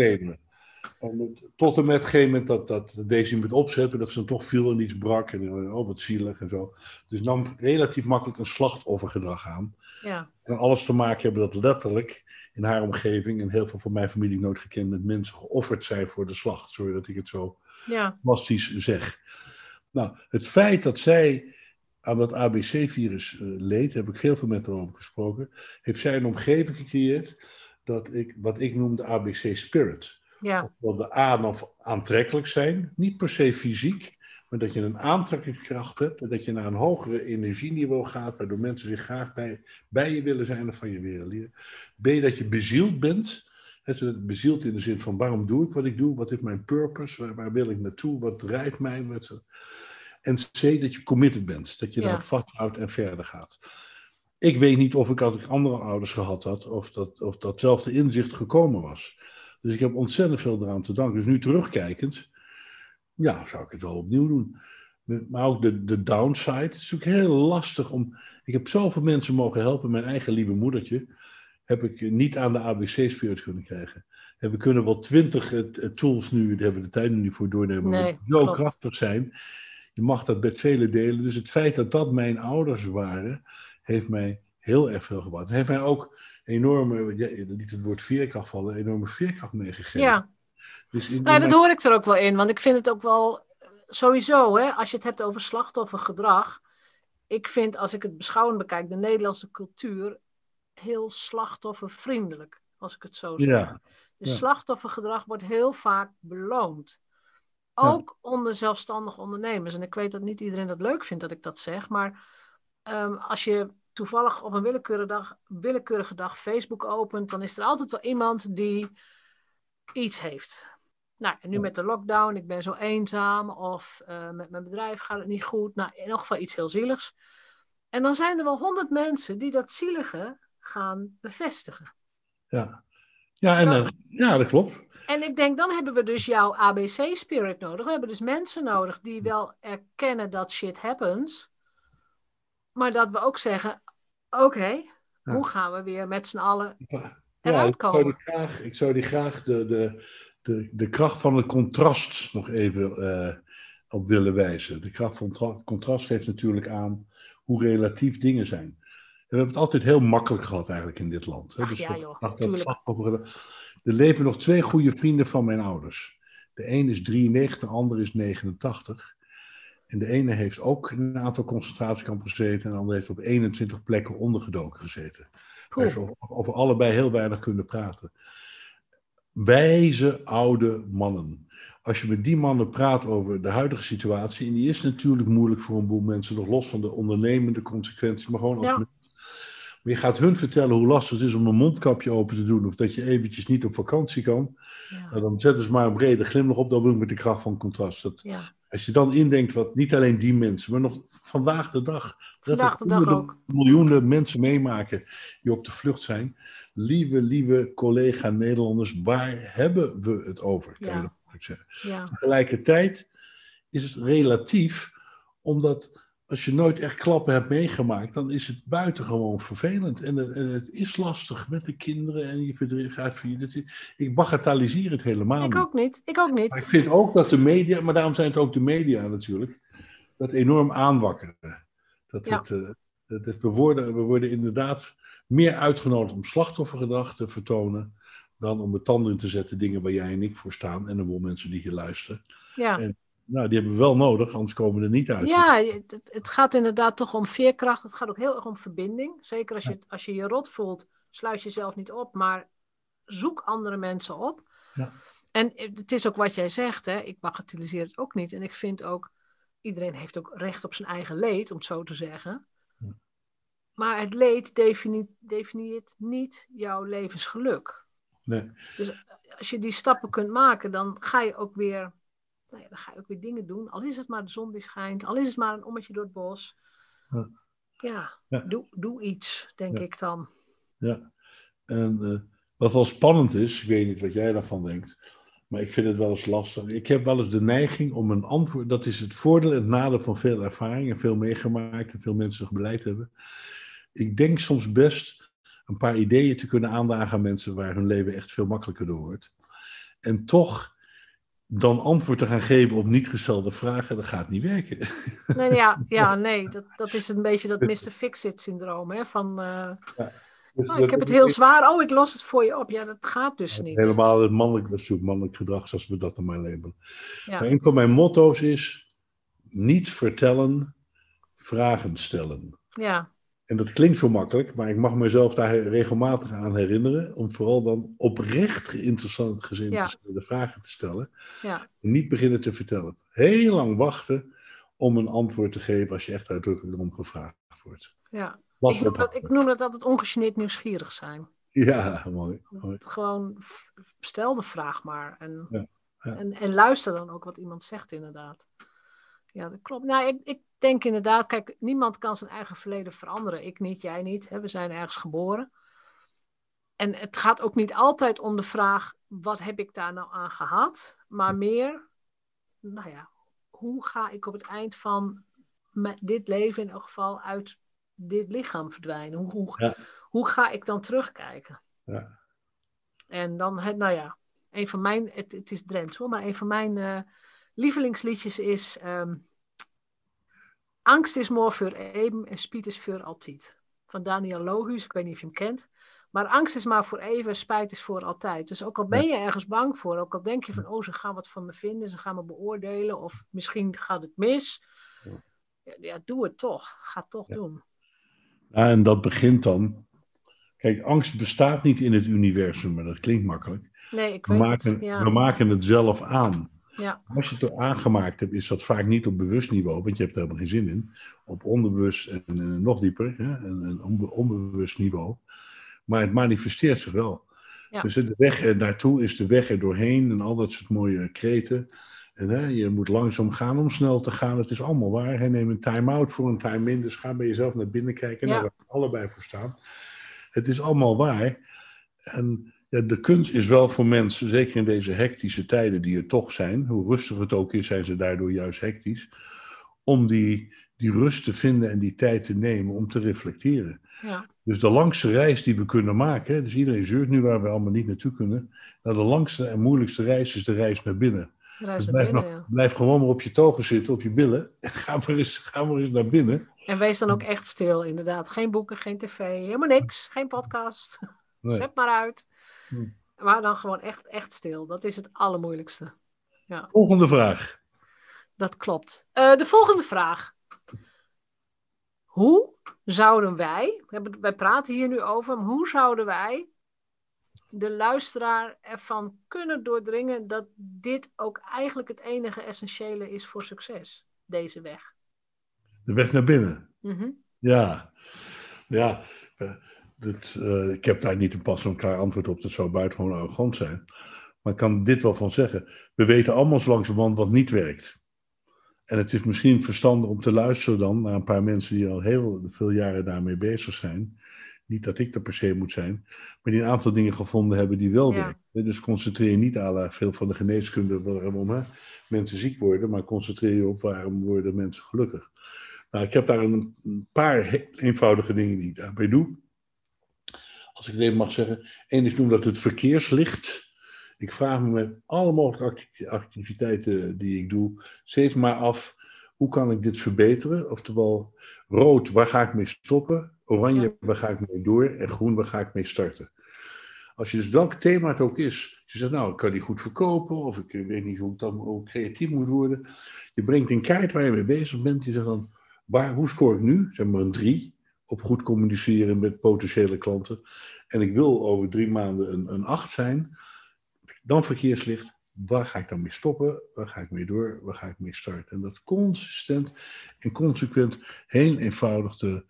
En tot en met het gegeven moment dat, dat deze moet opzetten, dat ze dan toch viel en iets brak. En oh, wat zielig en zo. Dus nam relatief makkelijk een slachtoffergedrag aan. Ja. En alles te maken hebben dat letterlijk in haar omgeving en heel veel van mijn familie nooit gekend met mensen geofferd zijn voor de slacht. Sorry dat ik het zo ja. plastisch zeg. Nou, het feit dat zij aan dat ABC-virus uh, leed, heb ik veel met haar over gesproken, heeft zij een omgeving gecreëerd dat ik, wat ik noem de ABC-spirit. Ja. Dat de A dan aantrekkelijk zijn, niet per se fysiek, maar dat je een aantrekkingskracht hebt en dat je naar een hogere energieniveau gaat, waardoor mensen zich graag bij, bij je willen zijn of van je willen leren. B, dat je bezield bent. Het bezield in de zin van waarom doe ik wat ik doe, wat is mijn purpose, waar, wil ik naartoe, wat drijft mij. Wat, en C, dat je committed bent, dat je ja. daar vasthoudt en verder gaat. Ik weet niet of ik als ik andere ouders gehad had, of, dat, of datzelfde inzicht gekomen was. Dus ik heb ontzettend veel eraan te danken. Dus nu terugkijkend, ja, zou ik het wel opnieuw doen. Maar ook de, de downside. Het is natuurlijk heel lastig om. Ik heb zoveel mensen mogen helpen. Mijn eigen lieve moedertje heb ik niet aan de ABC-spirit kunnen krijgen. En we kunnen wel twintig eh, tools nu, daar hebben we de tijd niet voor doornemen, nee, die zo krachtig zijn. Je mag dat met vele delen. Dus het feit dat dat mijn ouders waren, heeft mij heel erg veel gebracht. Het heeft mij ook enorme, ja, niet het woord veerkracht vallen, enorme veerkracht meegegeven. Ja, dus in, nou, dat hoor ik er ook wel in, want ik vind het ook wel sowieso, hè, als je het hebt over slachtoffergedrag. Ik vind, als ik het beschouwend bekijk, de Nederlandse cultuur heel slachtoffervriendelijk, als ik het zo zeg. Ja. Dus slachtoffergedrag wordt heel vaak beloond. Ook onder zelfstandig ondernemers. En ik weet dat niet iedereen dat leuk vindt dat ik dat zeg, maar um, als je toevallig op een willekeurige dag, willekeurige dag Facebook opent, dan is er altijd wel iemand die iets heeft. Nou, en nu met de lockdown, ik ben zo eenzaam of uh, met mijn bedrijf gaat het niet goed. Nou, in elk geval iets heel zieligs. En dan zijn er wel honderd mensen die dat zielige gaan bevestigen. Ja, ja, en, uh, ja dat klopt. En ik denk, dan hebben we dus jouw ABC-spirit nodig. We hebben dus mensen nodig die wel erkennen dat shit happens. Maar dat we ook zeggen, oké, hoe gaan we weer met z'n allen eruit komen? Ja, ik zou die graag, ik zou die graag de, de, de, de kracht van het contrast nog even uh, op willen wijzen. De kracht van contrast geeft natuurlijk aan hoe relatief dingen zijn. we hebben het altijd heel makkelijk gehad eigenlijk in dit land. Ach, dus ja, joh, er leven nog twee goede vrienden van mijn ouders. De een is 93, de ander is 89. En de ene heeft ook in een aantal concentratiekampen gezeten. En de andere heeft op 21 plekken ondergedoken gezeten. Ze over allebei heel weinig kunnen praten. Wijze oude mannen. Als je met die mannen praat over de huidige situatie, en die is natuurlijk moeilijk voor een boel mensen, nog los van de ondernemende consequenties, maar gewoon als ja. Maar je gaat hun vertellen hoe lastig het is om een mondkapje open te doen, of dat je eventjes niet op vakantie kan. Ja. Nou, dan zetten ze maar een brede glimlach op, dan wil ik met de kracht van contrast. Dat, ja. Als je dan indenkt wat niet alleen die mensen, maar nog vandaag de dag, vandaag de dag ook. miljoenen mensen meemaken die op de vlucht zijn. Lieve, lieve collega Nederlanders, waar hebben we het over? Kan ja. je zeggen. Ja. Tegelijkertijd is het relatief, omdat als je nooit echt klappen hebt meegemaakt, dan is het buitengewoon vervelend. En het, en het is lastig met de kinderen en je verdriet gaat. Ik bagatelliseer het helemaal ik niet. Ik ook niet. Ik ook niet. Maar ik vind ook dat de media, maar daarom zijn het ook de media natuurlijk, dat enorm aanwakkeren. Dat Ja. het, eh, dat we, worden, we worden inderdaad meer uitgenodigd om slachtoffergedrag te vertonen, dan om het tanden in te zetten, dingen waar jij en ik voor staan en een boel mensen die hier luisteren. Ja. En nou, die hebben we wel nodig, anders komen we er niet uit. Ja, het, het gaat inderdaad toch om veerkracht. Het gaat ook heel erg om verbinding. Zeker als je, als je je rot voelt, sluit jezelf niet op, maar zoek andere mensen op. Ja. En het is ook wat jij zegt, hè? ik bagatelliseer het ook niet. En ik vind ook, iedereen heeft ook recht op zijn eigen leed, om het zo te zeggen. Ja. Maar het leed defini definieert niet jouw levensgeluk. Nee. Dus als je die stappen kunt maken, dan ga je ook weer nou ja, dan ga je ook weer dingen doen. Al is het maar de zon die schijnt, al is het maar een ommetje door het bos. Ja, ja, ja. Doe, doe iets, denk ik dan. ja. En uh, wat wel spannend is, ik weet niet wat jij daarvan denkt, maar ik vind het wel eens lastig. Ik heb wel eens de neiging om een antwoord, dat is het voordeel en het nadeel van veel ervaring en veel meegemaakt en veel mensen beleid hebben. Ik denk soms best een paar ideeën te kunnen aandragen aan mensen waar hun leven echt veel makkelijker door wordt. En toch dan antwoord te gaan geven op niet gestelde vragen, dat gaat niet werken. Nee, ja, ja nee, dat, dat is een beetje dat Mr. Fix-It-syndroom. Hè? Van, uh, ja. dus oh, ik heb het heel zwaar, oh, ik los het voor je op. Ja, dat gaat dus niet. Helemaal het mannelijk, dat ook mannelijk gedrag, zoals we dat dan maar labelen. Ja. Maar een van mijn motto's is, niet vertellen, vragen stellen. Ja, En dat klinkt zo makkelijk, maar ik mag mezelf daar regelmatig aan herinneren. Om vooral dan oprecht geïnteresseerd geïnteresseerde vragen te stellen. ja, En niet beginnen te vertellen. Heel lang wachten om een antwoord te geven als je echt uitdrukkelijk om gevraagd wordt. ja. Was Ik noem, dat, ik noem dat altijd ongegeneerd nieuwsgierig zijn. Ja, mooi. mooi. Gewoon stel de vraag maar. En, ja. En, en luister dan ook wat iemand zegt, inderdaad. Ja, dat klopt. Nou, ik, ik denk inderdaad, kijk, niemand kan zijn eigen verleden veranderen. Ik niet, jij niet. Hè? We zijn ergens geboren. En het gaat ook niet altijd om de vraag, wat heb ik daar nou aan gehad? Maar meer, nou ja, hoe ga ik op het eind van dit leven in elk geval uit dit lichaam verdwijnen? Hoe, hoe, Ja. hoe ga ik dan terugkijken? Ja. En dan, het, nou ja, een van mijn, het, het is Drents hoor, maar een van mijn eh, lievelingsliedjes is ehm, Angst is more voor even en spijt is voor altijd. Van Daniel Lohuus, ik weet niet of je hem kent. Maar angst is maar voor even, spijt is voor altijd. Dus ook al ben je ergens bang voor, ook al denk je van, oh, ze gaan wat van me vinden, ze gaan me beoordelen, of misschien gaat het mis. Ja. Ja, doe het toch. Ga het toch Ja. doen. Ja, en dat begint dan. Kijk, angst bestaat niet in het universum, maar dat klinkt makkelijk. Nee, ik We weet maken, het. Ja. we maken het zelf aan. Ja. Als je het er aangemaakt hebt, is dat vaak niet op bewust niveau, want je hebt er helemaal geen zin in. Op onderbewust en, en nog dieper, hè, en, en onbe- onbewust niveau. Maar het manifesteert zich wel. Ja. Dus de weg er naartoe is de weg er doorheen en al dat soort mooie kreten. En hè, je moet langzaam gaan om snel te gaan. Het is allemaal waar. Hè. Neem een time-out voor een time-in. Dus ga bij jezelf naar binnen kijken. Ja. Daar waar we allebei voor staan. Het is allemaal waar. En de kunst is wel voor mensen, zeker in deze hectische tijden die er toch zijn, hoe rustig het ook is, zijn ze daardoor juist hectisch, om die, die rust te vinden en die tijd te nemen om te reflecteren. Ja. Dus de langste reis die we kunnen maken, dus iedereen zeurt nu waar we allemaal niet naartoe kunnen, nou, de langste en moeilijkste reis is de reis naar binnen. Dus naar blijf, binnen, maar- ja. blijf gewoon maar op je togen zitten, op je billen, en ga maar eens, ga maar eens naar binnen. En wees dan ook echt stil, inderdaad. Geen boeken, geen tv, helemaal niks. Geen podcast. Nee. Zet maar uit. Hm. Maar dan gewoon echt, echt stil. Dat is het allermoeilijkste. Volgende vraag. Dat klopt. Eh, de volgende vraag. Hoe zouden wij, wij praten hier nu over, maar hoe zouden wij de luisteraar ervan kunnen doordringen dat dit ook eigenlijk het enige essentiële is voor succes, deze weg? De weg naar binnen. Mhm. Ja, ja. Dat, eh, ik heb daar niet een pas en klaar antwoord op. Dat zou buitengewoon arrogant zijn. Maar ik kan dit wel van zeggen. We weten allemaal zo langzamerhand wat niet werkt. En het is misschien verstandig om te luisteren dan naar een paar mensen die al heel veel jaren daarmee bezig zijn. Niet dat ik er per se moet zijn, maar die een aantal dingen gevonden hebben die wel Ja. werken. Dus concentreer je niet aan veel van de geneeskunde waarom hè, mensen ziek worden, maar concentreer je op waarom worden mensen gelukkig. Nou, ik heb daar een, een paar eenvoudige dingen die ik daarbij doe. Als ik het even mag zeggen. Eén is noem dat het verkeerslicht. Ik vraag me met alle mogelijke acti- activiteiten die ik doe, steeds maar af, hoe kan ik dit verbeteren? Oftewel, rood, waar ga ik mee stoppen? Oranje, waar ga ik mee door? En groen, waar ga ik mee starten? Als je dus welk thema het ook is, je zegt nou, ik kan die goed verkopen, of ik weet niet hoe ik dan hoe ik creatief moet worden. Je brengt in kaart waar je mee bezig bent. Je zegt dan, waar, hoe scoor ik nu? Zeg maar een drie op goed communiceren met potentiële klanten. En ik wil over drie maanden een, een acht zijn. Dan verkeerslicht. Waar ga ik dan mee stoppen? Waar ga ik mee door? Waar ga ik mee starten? En dat consistent en consequent, heel eenvoudig te,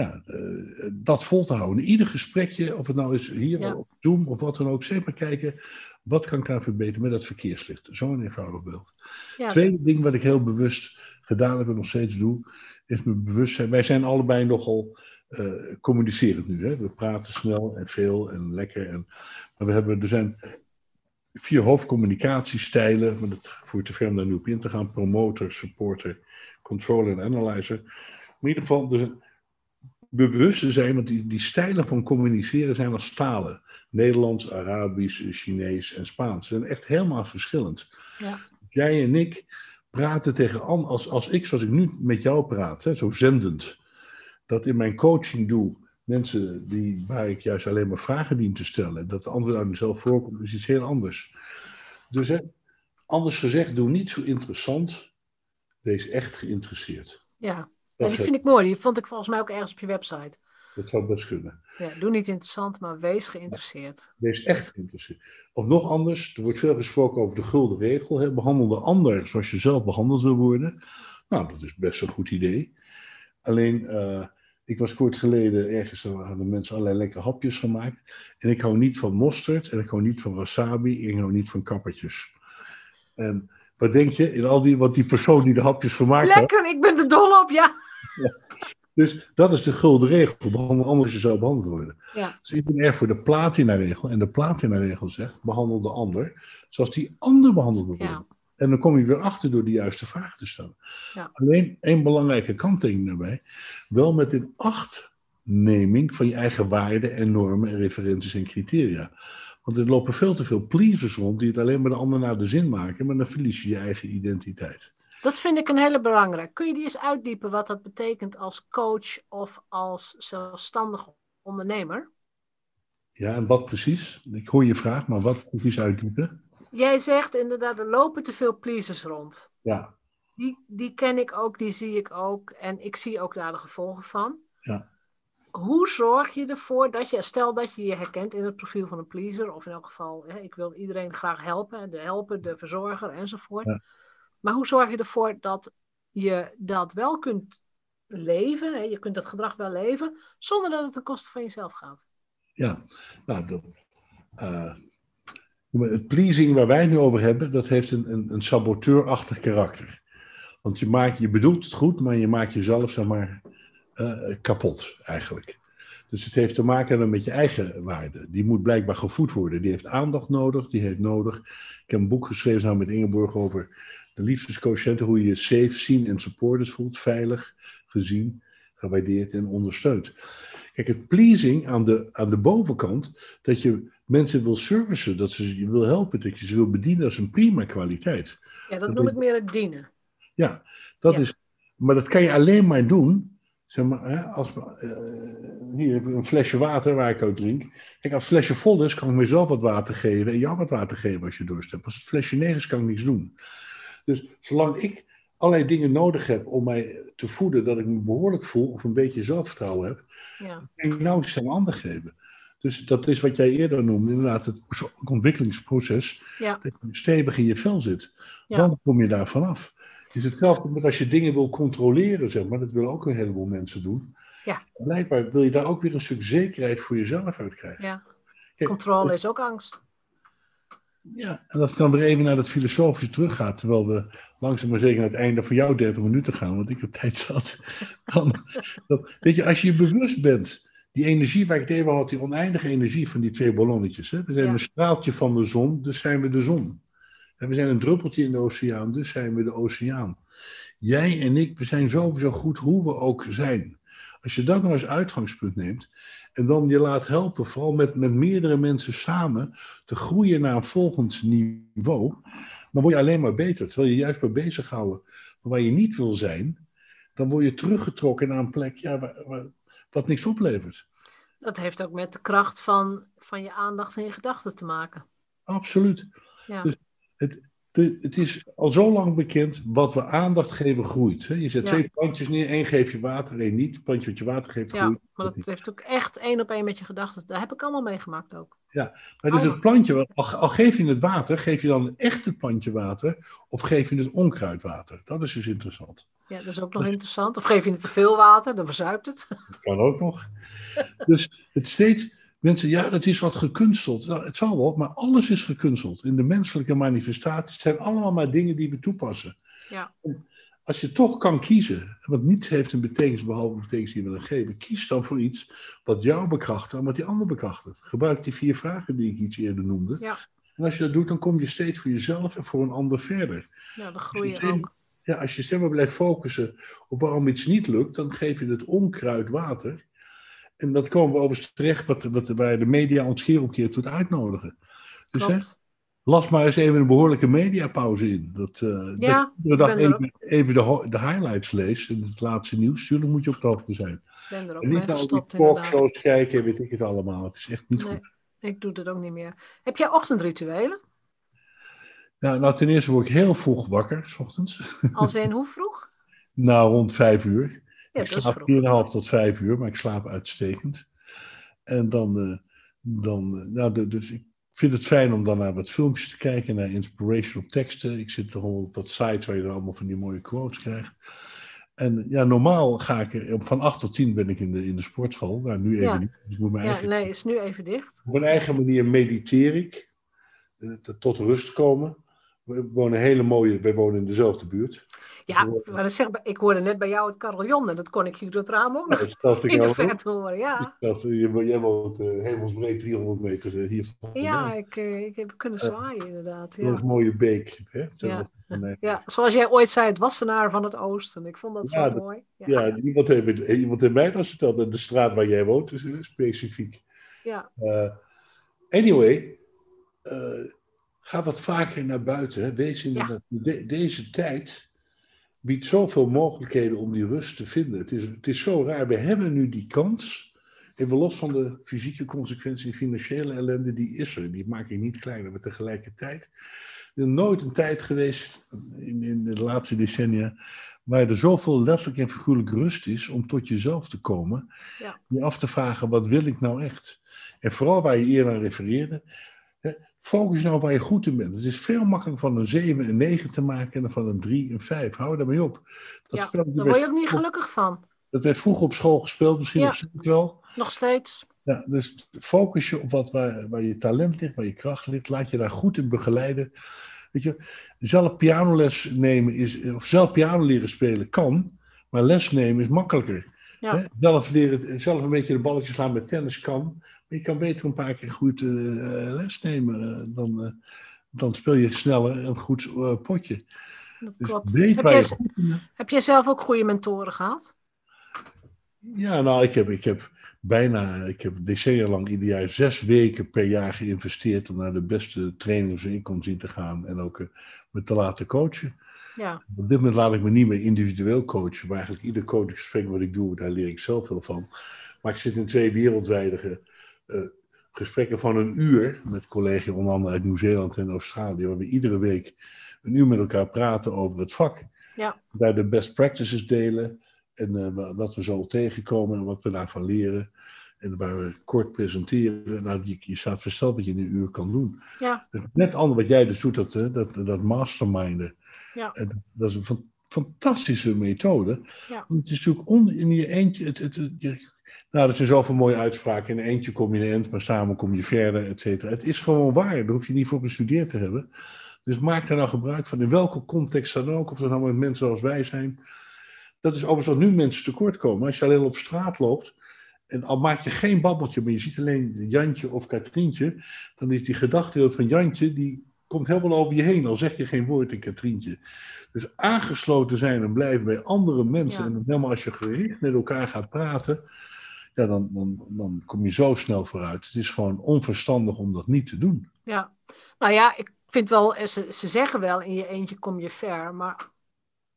ja, eh, dat vol te houden. Ieder gesprekje, of het nou is hier Ja. op Zoom of wat dan ook, steeds maar kijken. Wat kan ik daar verbeteren met dat verkeerslicht? Zo'n eenvoudig beeld. Ja, Tweede ding wat ik heel bewust gedaan heb en nog steeds doe, is me bewust zijn. Wij zijn allebei nogal eh, communicerend nu. Hè? We praten snel en veel en lekker. En, maar we hebben, er zijn vier hoofdcommunicatiestijlen, maar dat voert te ver om daar nu op in te gaan. Promoter, supporter, controller en analyzer. Maar in ieder geval, dus bewust te zijn, want die, die stijlen van communiceren zijn als talen. Nederlands, Arabisch, Chinees en Spaans. Ze zijn echt helemaal verschillend. Ja. Jij en ik praten tegen an- als, als ik, zoals ik nu met jou praat, hè, zo zendend, dat in mijn coaching doe, mensen die, waar ik juist alleen maar vragen dien te stellen, dat de antwoord uit mezelf voorkomt, is iets heel anders. Dus hè, anders gezegd, doe niet zo interessant, wees echt geïnteresseerd. ja. Ja, die vind ik mooi. Die vond ik volgens mij ook ergens op je website. dat zou best kunnen. Ja, doe niet interessant, maar wees geïnteresseerd. Wees echt geïnteresseerd. Of nog anders, er wordt veel gesproken over de gulden regel. Hè? Behandel de ander zoals je zelf behandeld wil worden. Nou, dat is best een goed idee. Alleen, eh, ik was kort geleden ergens, daar hadden mensen allerlei lekkere hapjes gemaakt. En ik hou niet van mosterd en ik hou niet van wasabi en ik hou niet van kappertjes. En wat denk je, in al die, wat die persoon die de hapjes gemaakt had, Lekker, ik ben er dol op, ja. Dus dat is de gulden regel. Behandel anders je zou behandeld worden. Ja. Dus ik ben erg voor de platina-regel. En de platina-regel zegt, behandel de ander zoals die ander behandeld. Ja. En dan kom je weer achter door de juiste vraag te stellen. Ja. Alleen één belangrijke kanttekening daarbij. Wel met een achtneming van je eigen waarden en normen en referenties en criteria. Want er lopen veel te veel pleasers rond die het alleen maar de ander naar de zin maken. Maar dan verlies je je eigen identiteit. Dat vind ik een hele belangrijke. Kun je die eens uitdiepen wat dat betekent als coach of als zelfstandig ondernemer? Ja, en wat precies? Ik hoor je vraag, maar wat precies uitdiepen? Jij zegt inderdaad, er lopen te veel pleasers rond. Ja, Die, die ken ik ook, die zie ik ook en ik zie ook daar de gevolgen van. Ja. Hoe zorg je ervoor dat je, stel dat je je herkent in het profiel van een pleaser, of in elk geval, hè, ik wil iedereen graag helpen, de helper, de verzorger enzovoort. Ja. Maar hoe zorg je ervoor dat je dat wel kunt leven, hè, je kunt dat gedrag wel leven, zonder dat het ten koste van jezelf gaat? Ja, nou, uh, het pleasing waar wij nu over hebben, dat heeft een, een, een saboteurachtig karakter. Want je, maakt, je bedoelt het goed, maar je maakt jezelf zeg maar, uh, kapot eigenlijk. Dus het heeft te maken met je eigen waarde. Die moet blijkbaar gevoed worden. Die heeft aandacht nodig. Die heeft nodig. Ik heb een boek geschreven samen met Ingeborg over de liefdesquotiënten. Hoe je je safe, seen en supported voelt. Veilig, gezien, gewaardeerd en ondersteund. Kijk, het pleasing aan de, aan de bovenkant, dat je mensen wil servicen, dat ze je wil helpen, dat je ze wil bedienen, dat is een prima kwaliteit. Ja, dat, noem ik meer het dienen. Ja, dat is. Maar dat kan je alleen maar doen Zeg maar, hè, als, uh, hier heb ik een flesje water waar ik ook drink. Kijk, als het flesje vol is, kan ik mezelf wat water geven en jou wat water geven als je dorst hebt. Als het flesje leeg is, kan ik niets doen. Dus zolang ik allerlei dingen nodig heb om mij te voeden, dat ik me behoorlijk voel of een beetje zelfvertrouwen heb, ja. kan ik iets aan ander geven. Dus dat is wat jij eerder noemde, inderdaad, het ontwikkelingsproces. Ja. Dat je stevig in je vel zit. Dan kom je daar vanaf is hetzelfde met als je dingen wil controleren, zeg maar. Dat willen ook een heleboel mensen doen. Ja. Blijkbaar wil je daar ook weer een stuk zekerheid voor jezelf uit krijgen. Ja. Controle is ook angst. Ja, en als het dan weer even naar dat filosofische teruggaat, terwijl we langzaam maar zeker naar het einde van jouw 30 minuten gaan, want ik op tijd zat. Dan, dan, weet je, als je je bewust bent, die energie waar ik het even had, die oneindige energie van die twee ballonnetjes. Hè? We zijn een straaltje van de zon, dus zijn we de zon. En we zijn een druppeltje in de oceaan, dus zijn we de oceaan. Jij en ik, we zijn sowieso goed hoe we ook zijn. Als je dat nou als uitgangspunt neemt en dan je laat helpen, vooral met, met meerdere mensen samen, te groeien naar een volgend niveau, dan word je alleen maar beter. Terwijl je juist maar bezighouden waar je niet wil zijn, dan word je teruggetrokken naar een plek ja, waar, wat niks oplevert. Dat heeft ook met de kracht van, van je aandacht en je gedachten te maken. Absoluut. Ja. Dus het, het is al zo lang bekend, wat we aandacht geven groeit. Je zet twee plantjes neer, één geef je water, één niet. Het plantje wat je water geeft groeit. Ja, maar dat heeft ook echt één op één met je gedachten. Daar heb ik allemaal meegemaakt ook. Ja, maar dus het plantje, al, al, geef je het water, geef je dan echt het plantje water of geef je het onkruidwater? Dat is dus interessant. Ja, dat is ook nog interessant. Of geef je het te veel water, dan verzuipt het. Dat kan ook nog. dus het steeds Mensen, ja, dat is wat gekunsteld. Nou, het zal wel, maar alles is gekunsteld. In de menselijke manifestaties zijn allemaal maar dingen die we toepassen. Ja. als je toch kan kiezen, wat niets heeft een betekenis behalve de betekenis die we willen geven, kies dan voor iets wat jou bekrachtigt en wat die ander bekrachtigt. Gebruik die vier vragen die ik iets eerder noemde. Ja. En als je dat doet, dan kom je steeds voor jezelf en voor een ander verder. Ja, dan groei je ook. Ja, als je zeg maar blijft focussen op waarom iets niet lukt, dan geef je het onkruid water. En dat komen we overigens terecht wat, wat bij de media ons keer op keer tot uitnodigen. Dus hè, las maar eens even een behoorlijke mediapauze in. Dat, uh, ja, dat je even, even de, de, highlights leest en het laatste nieuws. Tuurlijk moet je op de hoogte zijn. Ik ben er ook en niet naar die talkshows kijken, weet ik het allemaal. Het is echt niet nee, goed. Ik doe dat ook niet meer. Heb jij ochtendrituelen? Nou, nou, ten eerste word ik heel vroeg wakker, s ochtends. Als in hoe vroeg? nou, rond vijf uur. Ja, ik slaap 4,5 tot 5 uur, maar ik slaap uitstekend. En dan, uh, dan uh, nou, dus ik vind het fijn om dan naar wat filmpjes te kijken, naar inspirational teksten. Ik zit toch op wat sites waar je dan allemaal van die mooie quotes krijgt. En ja, normaal ga ik van 8 tot 10 ben ik in de, in de sportschool. Nou, nu even ja. niet. Dus moet mijn ja, eigen, nee, is nu even dicht. Op mijn eigen manier mediteer ik. Uh, tot rust komen. We wonen hele mooie, wij wonen in dezelfde buurt. Ja, maar dat zeg, ik hoorde net bij jou het carillon en dat kon ik hier door het raam ook nog dat in de verte horen. Ja. Dat, jij woont uh, hemelsbreed 300 meter uh, hier Ja, ik, uh, ik heb kunnen zwaaien inderdaad. Ja. Dat is een mooie beek. Hè? Ja. ja, zoals jij ooit zei, het wassenaar van het oosten. Ik vond dat zo mooi. Ja, ja iemand, heeft, iemand heeft mij dat verteld. De straat waar jij woont, is specifiek. Ja. anyway, ga wat vaker naar buiten. Hè. Wees in de, deze tijd biedt zoveel mogelijkheden om die rust te vinden. Het is, het is zo raar. We hebben nu die kans. Even los van de fysieke consequenties, financiële ellende, die is er. Die maak ik niet kleiner. Maar tegelijkertijd er is nooit een tijd geweest in, in de laatste decennia waar er zoveel letterlijk en figuurlijk rust is om tot jezelf te komen. Ja. Je af te vragen, wat wil ik nou echt? En vooral waar je eerder aan refereerde, Focus nou waar je goed in bent. Het is veel makkelijker van een 7 en 9 te maken dan van een 3 en 5. Hou daarmee op. Dat ja, daar word je ook niet gelukkig van. Dat werd vroeger op school gespeeld, misschien ja. nog steeds wel. Nog steeds. Ja, dus focus je op wat, waar, waar je talent ligt, waar je kracht ligt. Laat je daar goed in begeleiden. Weet je, zelf pianoles nemen is, of zelf piano leren spelen kan, maar les nemen is makkelijker. Ja. Zelf, leren, zelf een beetje de balletjes slaan met tennis kan, maar je kan beter een paar keer goed uh, les nemen. Uh, dan, uh, dan speel je sneller een goed potje. Dat dus klopt. Heb jij, je... heb jij zelf ook goede mentoren gehad? Ja, nou, ik heb, ik heb bijna, ik heb decennia lang ieder jaar zes weken per jaar geïnvesteerd om naar de beste trainers in kon zien te gaan en ook uh, me te laten coachen. Ja. Op dit moment laat ik me niet meer individueel coachen, maar eigenlijk ieder coachgesprek wat ik doe, daar leer ik zelf veel van. Maar ik zit in twee wereldwijde uh, gesprekken van een uur met collega's, onder andere uit Nieuw-Zeeland en Australië, waar we iedere week een uur met elkaar praten over het vak. Ja. Daar de best practices delen en uh, wat we zo tegenkomen en wat we daarvan leren. En waar we kort presenteren. Nou, je, je staat versteld wat je in een uur kan doen. Ja. Dus net anders wat jij dus doet, dat, dat, dat masterminden. Ja. Dat, dat is een fantastische methode. Ja. Want het is natuurlijk on, in je eentje. Het, het, het, je, nou, dat zijn zoveel mooie uitspraken. In eentje kom je in eind, maar samen kom je verder, et cetera. Het is gewoon waar. Daar hoef je niet voor gestudeerd te hebben. Dus maak daar nou gebruik van. In welke context dan ook. Of dat nou met mensen zoals wij zijn. Dat is overigens wat nu mensen tekort komen. Als je alleen op straat loopt. En al maak je geen babbeltje, maar je ziet alleen Jantje of Katrientje. Dan is die gedachtewereld van Jantje, die komt helemaal over je heen. Al zeg je geen woord in Katrientje. Dus aangesloten zijn en blijven bij andere mensen. Ja. En helemaal als je gericht met elkaar gaat praten. Ja, dan, dan, dan kom je zo snel vooruit. Het is gewoon onverstandig om dat niet te doen. Ja, nou ja, ik vind wel, ze, ze zeggen wel in je eentje kom je ver. Maar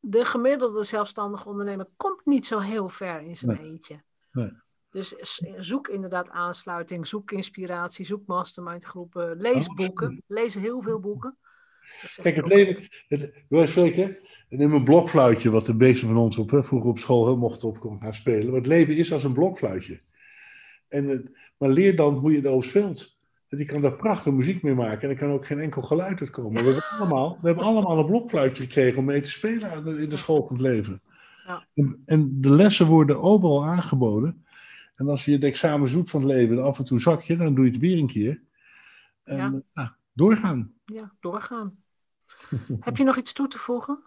de gemiddelde zelfstandige ondernemer komt niet zo heel ver in zijn Nee. eentje. Nee. Dus zoek inderdaad aansluiting, zoek inspiratie, zoek mastermindgroepen, lees Oh, boeken, lees heel veel boeken. Kijk, ik het leven, het, wij spreken, neem een blokfluitje, wat de meesten van ons op, hè, vroeger op school heel mochten op gaan spelen. Maar het leven is als een blokfluitje. En het, maar leer dan hoe je daarop speelt. En die kan daar prachtig muziek mee maken en er kan ook geen enkel geluid uitkomen. We hebben allemaal, we hebben allemaal een blokfluitje gekregen om mee te spelen in de school van het leven. Ja. En, en de lessen worden overal aangeboden. En als je het examen doet van het leven, af en toe zak je, dan doe je het weer een keer. En Ja. ah, doorgaan. Ja, doorgaan. Heb je nog iets toe te voegen?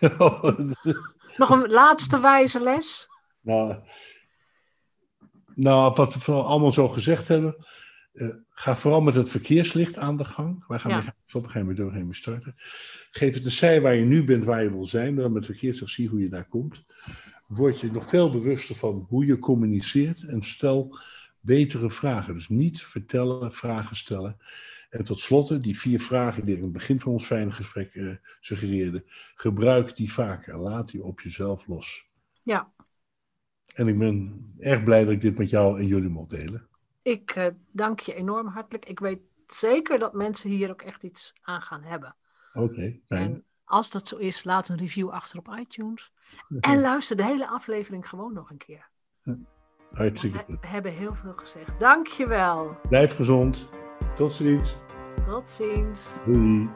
nou, Nog een laatste wijze les? nou, wat we vooral allemaal zo gezegd hebben. eh, ga vooral met het verkeerslicht aan de gang. Wij gaan Ja. weer- op een gegeven moment doorheen mee starten. Geef het een zij waar je nu bent, waar je wil zijn. Dan met verkeerslicht zie hoe je daar komt. Word je nog veel bewuster van hoe je communiceert. En stel betere vragen. Dus niet vertellen, vragen stellen. En tot slot, die vier vragen die ik in het begin van ons fijne gesprek eh, suggereerde. Gebruik die vaker. Laat die op jezelf los. Ja, En ik ben erg blij dat ik dit met jou en jullie mocht delen. ik eh, dank je enorm hartelijk. Ik weet zeker dat mensen hier ook echt iets aan gaan hebben. Oké, fijn. En als dat zo is, laat een review achter op iTunes. En luister de hele aflevering gewoon nog een keer. Hartstikke We, goed. we hebben heel veel gezegd. Dank je wel. Blijf gezond. Tot ziens. Tot ziens. Doei.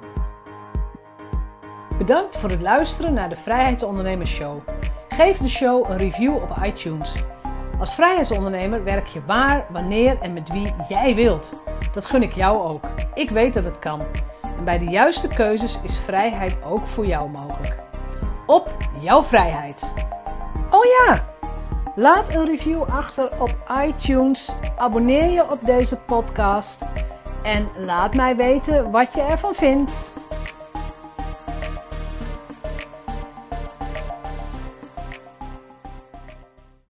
Bedankt voor het luisteren naar de Vrijheidsondernemers Show. Geef de show een review op iTunes. Als vrijheidsondernemer werk je waar, wanneer en met wie jij wilt. Dat gun ik jou ook. Ik weet dat het kan. En bij de juiste keuzes is vrijheid ook voor jou mogelijk. Op jouw vrijheid. Oh ja! Laat een review achter op iTunes. Abonneer je op deze podcast. En laat mij weten wat je ervan vindt.